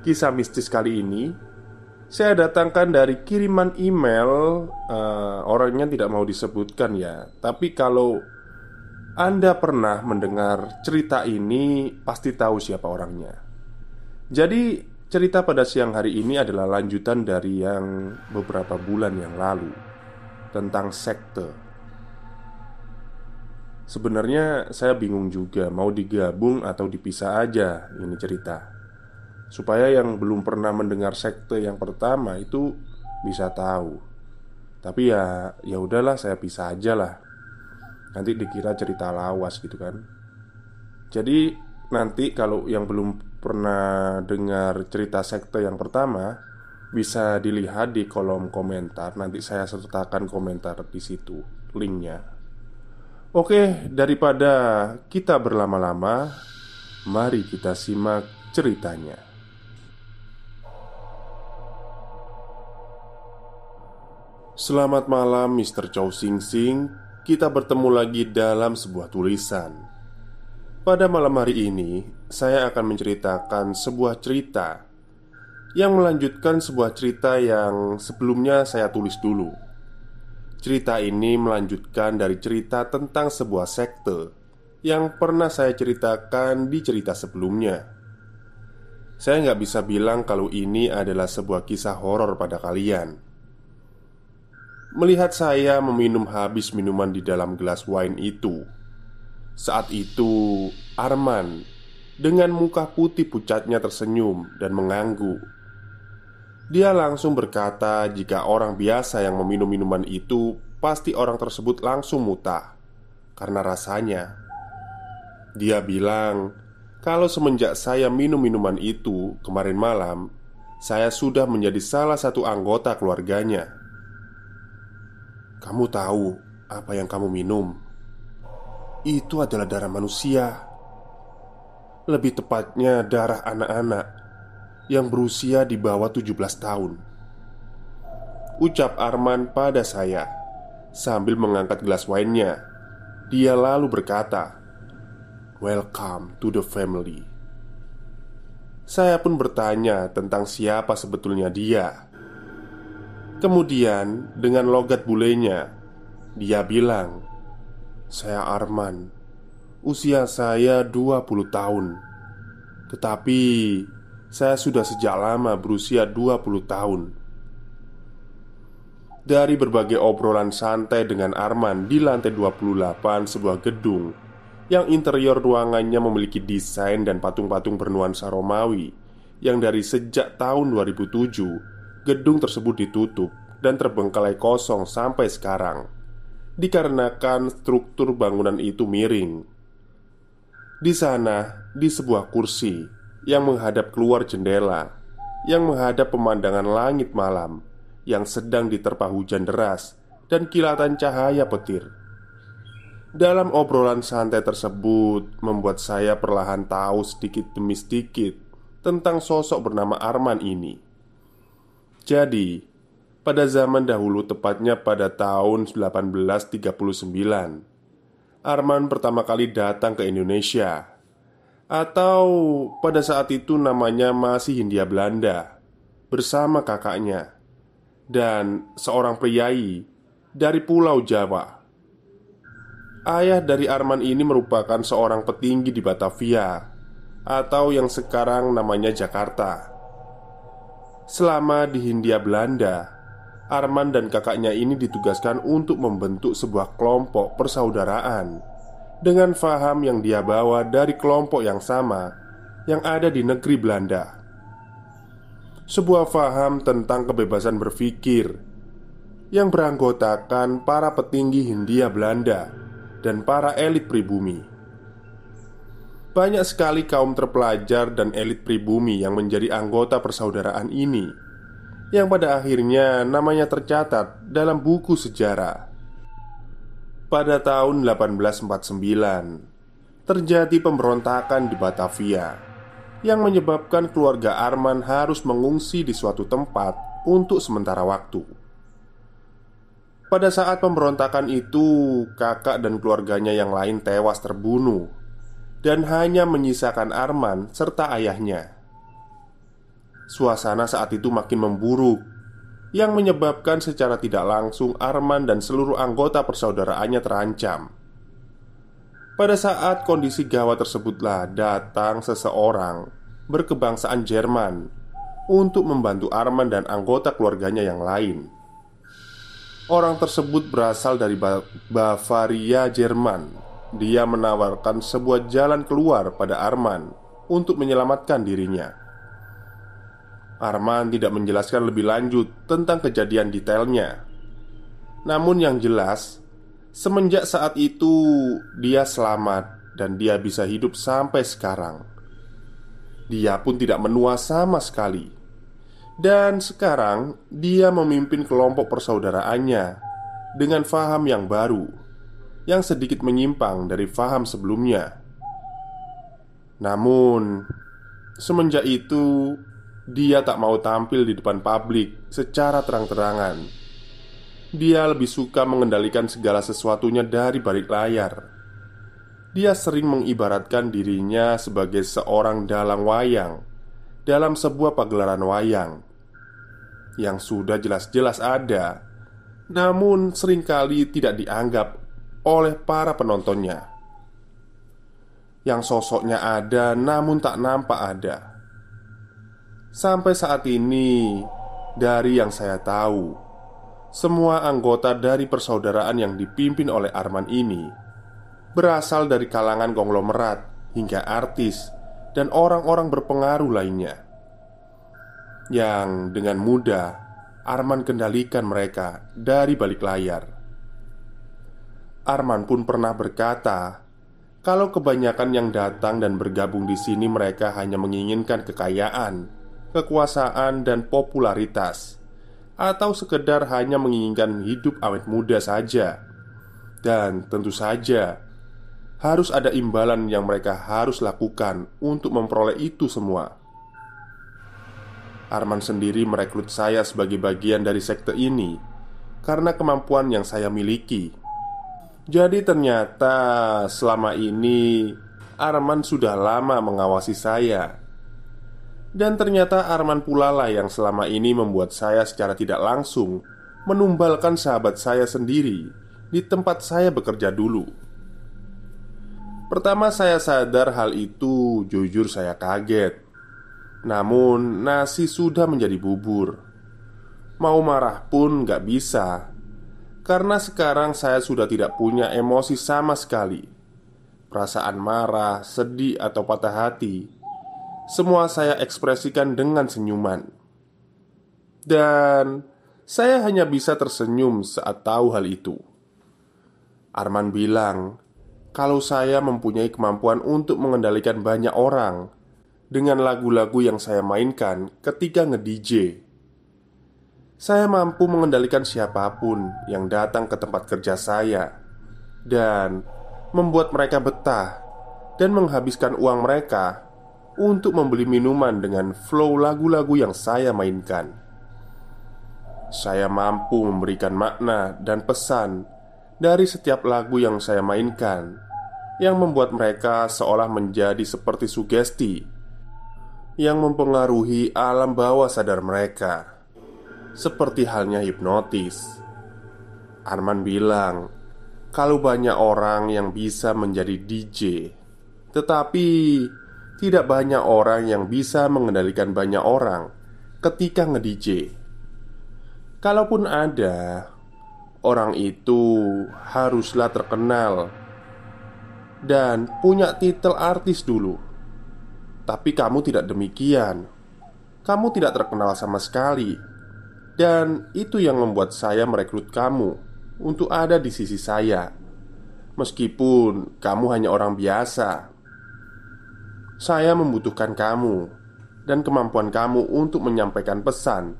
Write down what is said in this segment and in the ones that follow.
Kisah mistis kali ini saya datangkan dari kiriman email uh, Orangnya tidak mau disebutkan ya. Tapi kalau Anda pernah mendengar cerita ini Pasti tahu siapa orangnya. Jadi cerita pada siang hari ini adalah lanjutan dari yang beberapa bulan yang lalu Tentang sekte. Sebenarnya saya bingung juga Mau digabung atau dipisah aja ini cerita supaya yang belum pernah mendengar sekte yang pertama itu bisa tahu. Tapi ya ya udahlah saya pisah aja lah. Nanti dikira cerita lawas gitu kan. Jadi nanti kalau yang belum pernah dengar cerita sekte yang pertama bisa dilihat di kolom komentar. Nanti saya sertakan komentar di situ linknya. Oke, daripada kita berlama-lama, mari kita simak ceritanya. Selamat malam Mr. Chow Sing Sing. Kita bertemu lagi dalam sebuah tulisan. Pada malam hari ini Saya akan menceritakan sebuah cerita Yang melanjutkan sebuah cerita yang sebelumnya saya tulis dulu. Cerita ini melanjutkan dari cerita tentang sebuah sekte Yang pernah saya ceritakan di cerita sebelumnya. Saya nggak bisa bilang kalau ini adalah sebuah kisah horor pada kalian melihat saya meminum habis minuman di dalam gelas wine itu. Saat itu, Arman dengan muka putih pucatnya tersenyum dan mengangguk. Dia langsung berkata, "Jika orang biasa yang meminum minuman itu, pasti orang tersebut langsung muta karena rasanya." Dia bilang, "Kalau semenjak saya minum minuman itu kemarin malam, saya sudah menjadi salah satu anggota keluarganya." Kamu tahu apa yang kamu minum? Itu adalah darah manusia. Lebih tepatnya darah anak-anak yang berusia di bawah 17 tahun. Ucap Arman pada saya sambil mengangkat gelas wine-nya. Dia lalu berkata, "Welcome to the family." Saya pun bertanya tentang siapa sebetulnya dia. Kemudian dengan logat bulenya Dia bilang Saya Arman Usia saya 20 tahun. Tetapi Saya sudah sejak lama berusia 20 tahun. Dari berbagai obrolan santai dengan Arman Di lantai 28 sebuah gedung Yang interior ruangannya memiliki desain dan patung-patung bernuansa Romawi Yang dari sejak tahun 2007 gedung tersebut ditutup dan terbengkalai kosong sampai sekarang dikarenakan struktur bangunan itu miring. Di sana, di sebuah kursi yang menghadap keluar jendela, yang menghadap pemandangan langit malam yang sedang diterpa hujan deras dan kilatan cahaya petir. Dalam obrolan santai tersebut membuat saya perlahan tahu sedikit demi sedikit tentang sosok bernama Arman ini. Jadi, pada zaman dahulu tepatnya pada tahun 1839 Arman pertama kali datang ke Indonesia. Atau pada saat itu namanya masih Hindia Belanda Bersama kakaknya Dan seorang priai dari Pulau Jawa. Ayah dari Arman ini merupakan seorang petinggi di Batavia Atau yang sekarang namanya Jakarta. Selama di Hindia Belanda Arman dan kakaknya ini ditugaskan untuk membentuk sebuah kelompok persaudaraan dengan faham yang dia bawa dari kelompok yang sama yang ada di negeri Belanda. Sebuah faham tentang kebebasan berpikir yang beranggotakan para petinggi Hindia Belanda dan para elit pribumi. Banyak sekali kaum terpelajar dan elit pribumi yang menjadi anggota persaudaraan ini yang pada akhirnya namanya tercatat dalam buku sejarah. Pada tahun 1849, terjadi pemberontakan di Batavia yang menyebabkan keluarga Arman harus mengungsi di suatu tempat untuk sementara waktu. Pada saat pemberontakan itu, kakak dan keluarganya yang lain tewas terbunuh, dan hanya menyisakan Arman serta ayahnya. Suasana saat itu makin memburuk Yang menyebabkan secara tidak langsung Arman dan seluruh anggota persaudaraannya terancam Pada saat kondisi gawat tersebutlah datang seseorang Berkebangsaan Jerman Untuk membantu Arman dan anggota keluarganya yang lain Orang tersebut berasal dari Bavaria, Jerman. Dia menawarkan sebuah jalan keluar pada Arman untuk menyelamatkan dirinya. Arman tidak menjelaskan lebih lanjut tentang kejadian detailnya. Namun, yang jelas, semenjak saat itu dia selamat dan dia bisa hidup sampai sekarang. Dia pun tidak menua sama sekali, dan sekarang dia memimpin kelompok persaudaraannya dengan faham yang baru yang sedikit menyimpang dari faham sebelumnya. Namun, semenjak itu dia tak mau tampil di depan publik secara terang-terangan. Dia lebih suka mengendalikan segala sesuatunya dari balik layar. Dia sering mengibaratkan dirinya sebagai seorang dalang wayang dalam sebuah pagelaran wayang yang sudah jelas-jelas ada, namun sering kali tidak dianggap oleh para penontonnya. Yang sosoknya ada, namun tak nampak ada Sampai saat ini, dari yang saya tahu, semua anggota dari persaudaraan yang dipimpin oleh Arman ini berasal dari kalangan konglomerat hingga artis dan orang-orang berpengaruh lainnya. Yang dengan mudah Arman kendalikan mereka dari balik layar. Arman pun pernah berkata, kalau kebanyakan yang datang dan bergabung di sini mereka hanya menginginkan kekayaan kekuasaan, dan popularitas, atau sekedar hanya menginginkan hidup awet muda saja. Dan tentu saja harus ada imbalan yang mereka harus lakukan untuk memperoleh itu semua. Arman sendiri merekrut saya sebagai bagian dari sekte ini karena kemampuan yang saya miliki. Jadi, ternyata selama ini Arman sudah lama mengawasi saya dan ternyata Arman pula lah yang selama ini membuat saya secara tidak langsung Menumbalkan sahabat saya sendiri Di tempat saya bekerja dulu. Pertama saya sadar hal itu Jujur saya kaget. Namun nasi sudah menjadi bubur. Mau marah pun gak bisa Karena sekarang saya sudah tidak punya emosi sama sekali. Perasaan marah, sedih, atau patah hati semua saya ekspresikan dengan senyuman. Dan saya hanya bisa tersenyum saat tahu hal itu. Arman bilang Kalau saya mempunyai kemampuan untuk mengendalikan banyak orang Dengan lagu-lagu yang saya mainkan ketika nge-DJ Saya mampu mengendalikan siapa pun yang datang ke tempat kerja saya Dan membuat mereka betah dan menghabiskan uang mereka untuk membeli minuman dengan flow lagu-lagu yang saya mainkan. Saya mampu memberikan makna dan pesan dari setiap lagu yang saya mainkan, yang membuat mereka seolah menjadi seperti sugesti yang mempengaruhi alam bawah sadar mereka, seperti halnya hipnotis. Arman bilang, kalau banyak orang yang bisa menjadi DJ, tetapi tidak banyak orang yang bisa mengendalikan banyak orang ketika nge-DJ. Kalaupun ada, orang itu haruslah terkenal dan punya titel artis dulu. Tapi kamu tidak demikian. Kamu tidak terkenal sama sekali, dan itu yang membuat saya merekrut kamu untuk ada di sisi saya, meskipun kamu hanya orang biasa. Saya membutuhkan kamu dan kemampuan kamu untuk menyampaikan pesan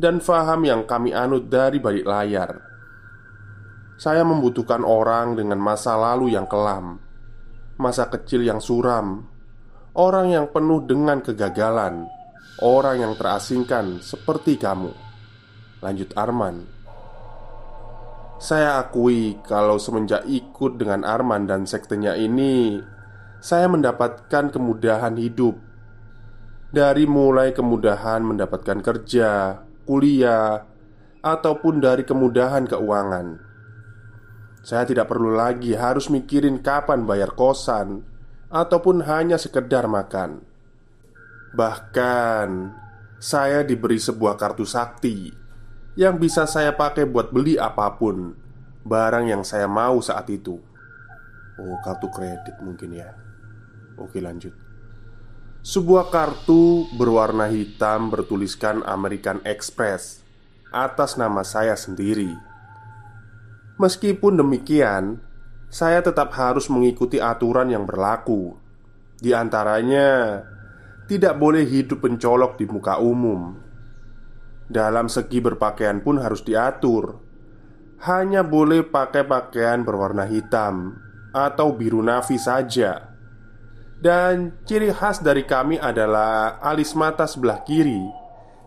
dan faham yang kami anut dari balik layar. Saya membutuhkan orang dengan masa lalu yang kelam, masa kecil yang suram, orang yang penuh dengan kegagalan, orang yang terasingkan seperti kamu. Lanjut Arman Saya akui kalau semenjak ikut dengan Arman dan sektenya ini Saya mendapatkan kemudahan hidup Dari mulai kemudahan mendapatkan kerja, kuliah Ataupun dari kemudahan keuangan Saya tidak perlu lagi harus mikirin kapan bayar kosan Ataupun hanya sekedar makan Bahkan saya diberi sebuah kartu sakti yang bisa saya pakai buat beli apa pun barang yang saya mau saat itu. Oh, kartu kredit mungkin ya. Oke, lanjut. Sebuah kartu berwarna hitam bertuliskan American Express atas nama saya sendiri. Meskipun demikian, saya tetap harus mengikuti aturan yang berlaku. Di antaranya, tidak boleh hidup pencolok di muka umum dalam segi berpakaian pun harus diatur Hanya boleh pakai pakaian berwarna hitam Atau biru navi saja Dan ciri khas dari kami adalah alis mata sebelah kiri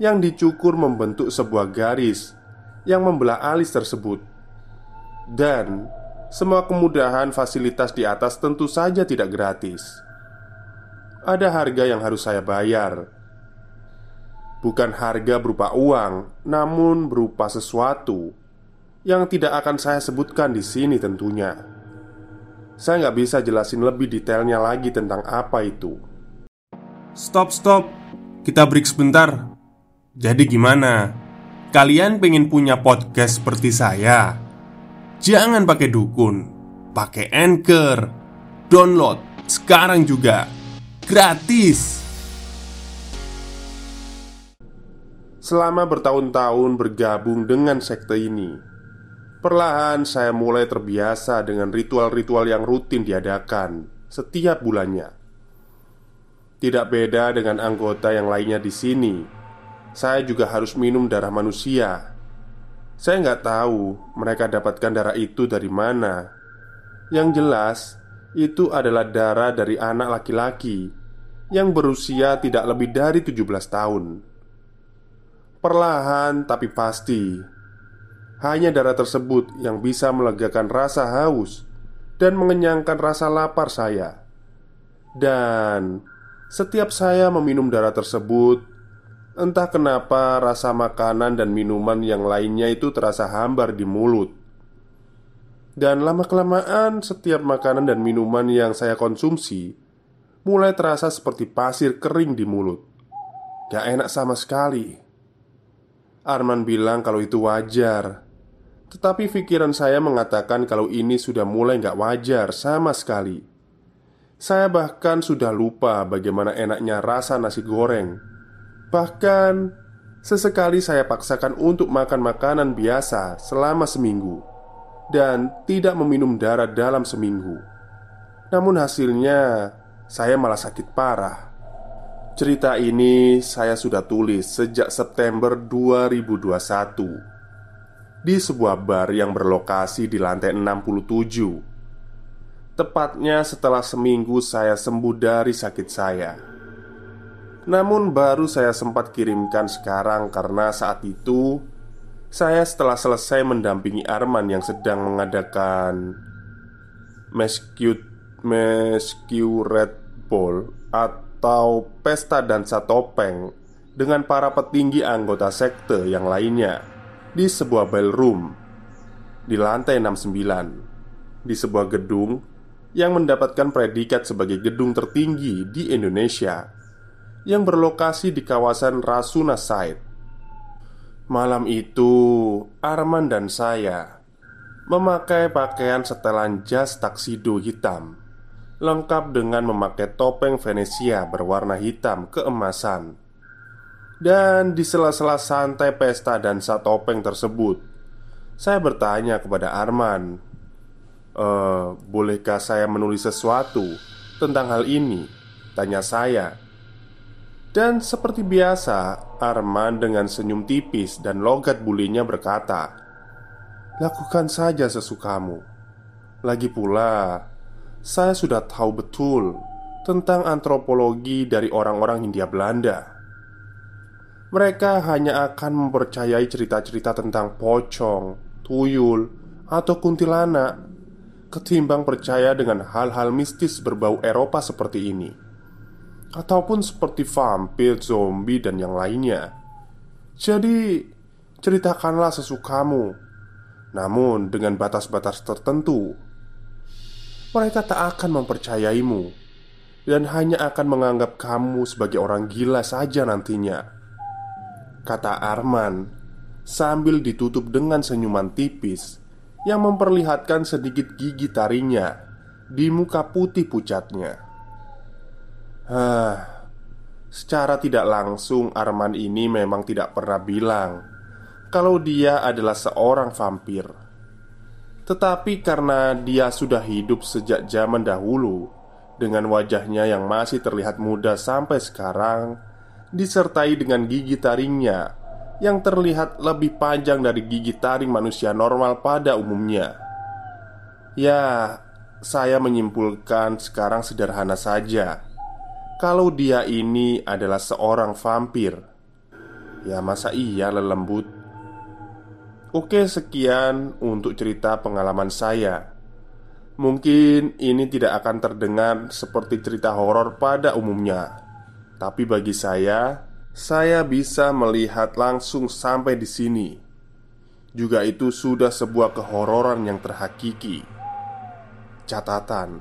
Yang dicukur membentuk sebuah garis Yang membelah alis tersebut. Dan semua kemudahan fasilitas di atas tentu saja tidak gratis. Ada harga yang harus saya bayar. Bukan harga berupa uang, namun berupa sesuatu yang tidak akan saya sebutkan di sini tentunya. Saya nggak bisa jelasin lebih detailnya lagi tentang apa itu. Stop, stop, kita break sebentar. Jadi, gimana? Kalian pengen punya podcast seperti saya? Jangan pakai dukun, pakai anchor, download sekarang juga gratis. Selama bertahun-tahun bergabung dengan sekte ini Perlahan saya mulai terbiasa dengan ritual-ritual yang rutin diadakan setiap bulannya. Tidak beda dengan anggota yang lainnya di sini. Saya juga harus minum darah manusia. Saya nggak tahu mereka dapatkan darah itu dari mana. Yang jelas itu adalah darah dari anak laki-laki Yang berusia tidak lebih dari 17 tahun. Perlahan tapi pasti Hanya darah tersebut yang bisa melegakan rasa haus Dan mengenyangkan rasa lapar saya. Dan setiap saya meminum darah tersebut Entah kenapa rasa makanan dan minuman yang lainnya itu terasa hambar di mulut. Dan lama-kelamaan setiap makanan dan minuman yang saya konsumsi Mulai terasa seperti pasir kering di mulut. Gak enak sama sekali. Arman bilang kalau itu wajar Tetapi pikiran saya mengatakan kalau ini sudah mulai nggak wajar sama sekali. Saya bahkan sudah lupa bagaimana enaknya rasa nasi goreng. Bahkan Sesekali saya paksakan untuk makan makanan biasa selama seminggu Dan tidak meminum darah dalam seminggu. Namun hasilnya Saya malah sakit parah. Cerita ini saya sudah tulis sejak September 2021 Di sebuah bar yang berlokasi di lantai 67 Tepatnya setelah seminggu saya sembuh dari sakit saya. Namun, baru saya sempat kirimkan sekarang karena saat itu saya setelah selesai mendampingi Arman yang sedang mengadakan Meskut Red Ball atau pesta dansa topeng dengan para petinggi anggota sekte yang lainnya di sebuah ballroom di lantai 69 di sebuah gedung yang mendapatkan predikat sebagai gedung tertinggi di Indonesia yang berlokasi di kawasan Rasuna Said. Malam itu, Arman dan saya memakai pakaian setelan jas taksido hitam, lengkap dengan memakai topeng Venesia berwarna hitam keemasan. Dan di sela-sela santai pesta dan topeng tersebut, saya bertanya kepada Arman Eh, bolehkah saya menulis sesuatu tentang hal ini? Tanya saya. Dan seperti biasa Arman dengan senyum tipis dan logat bulinya berkata Lakukan saja sesukamu. Lagi pula Saya sudah tahu betul Tentang antropologi dari orang-orang Hindia Belanda Mereka hanya akan mempercayai cerita-cerita tentang pocong, tuyul, atau kuntilanak ketimbang percaya dengan hal-hal mistis berbau Eropa seperti ini, ataupun seperti vampir, zombie, dan yang lainnya. Jadi, ceritakanlah sesukamu, namun dengan batas-batas tertentu. Mereka tak akan mempercayaimu dan hanya akan menganggap kamu sebagai orang gila saja nantinya. Kata Arman sambil ditutup dengan senyuman tipis yang memperlihatkan sedikit gigi taringnya di muka putih pucatnya. Hah, secara tidak langsung Arman ini memang tidak pernah bilang kalau dia adalah seorang vampir. Tetapi karena dia sudah hidup sejak zaman dahulu dengan wajahnya yang masih terlihat muda sampai sekarang, disertai dengan gigi taringnya yang terlihat lebih panjang dari gigi taring manusia normal pada umumnya. Ya, saya menyimpulkan sekarang sederhana saja. Kalau dia ini adalah seorang vampir, ya masa iya lelembut. Oke, sekian untuk cerita pengalaman saya. Mungkin ini tidak akan terdengar seperti cerita horor pada umumnya, tapi bagi saya, saya bisa melihat langsung sampai di sini. Juga itu sudah sebuah kehororan yang terhakiki. Catatan: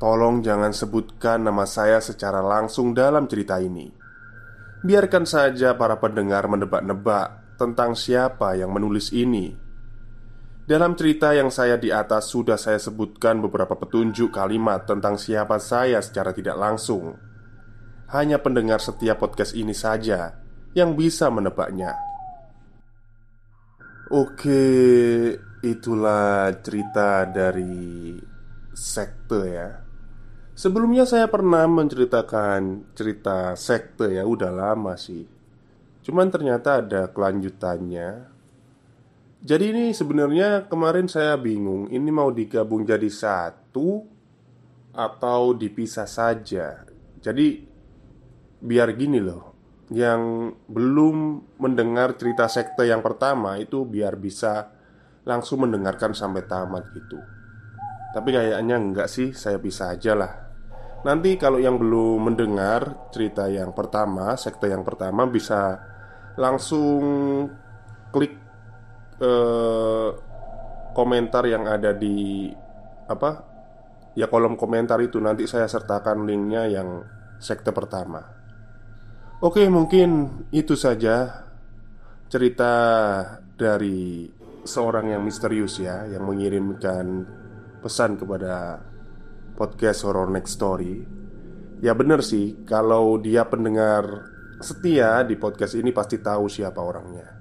Tolong jangan sebutkan nama saya secara langsung dalam cerita ini. Biarkan saja para pendengar menebak-nebak tentang siapa yang menulis ini. Dalam cerita yang saya di atas sudah saya sebutkan beberapa petunjuk kalimat tentang siapa saya secara tidak langsung hanya pendengar setiap podcast ini saja yang bisa menebaknya. Oke, itulah cerita dari sekte ya. Sebelumnya saya pernah menceritakan cerita sekte ya, udah lama sih. Cuman ternyata ada kelanjutannya. Jadi ini sebenarnya kemarin saya bingung, ini mau digabung jadi satu atau dipisah saja. Jadi biar gini loh Yang belum mendengar cerita sekte yang pertama itu biar bisa langsung mendengarkan sampai tamat gitu. Tapi kayaknya enggak sih, saya bisa aja lah. Nanti kalau yang belum mendengar cerita yang pertama, sekte yang pertama bisa langsung klik eh, komentar yang ada di apa ya kolom komentar itu. Nanti saya sertakan linknya yang sekte pertama. Oke, mungkin itu saja cerita dari seorang yang misterius ya yang mengirimkan pesan kepada podcast Horror Next Story. Ya bener sih, kalau dia pendengar setia di podcast ini pasti tahu siapa orangnya.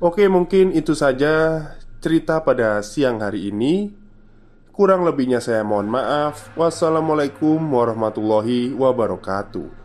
Oke, mungkin itu saja cerita pada siang hari ini. Kurang lebihnya saya mohon maaf. Wassalamualaikum warahmatullahi wabarakatuh.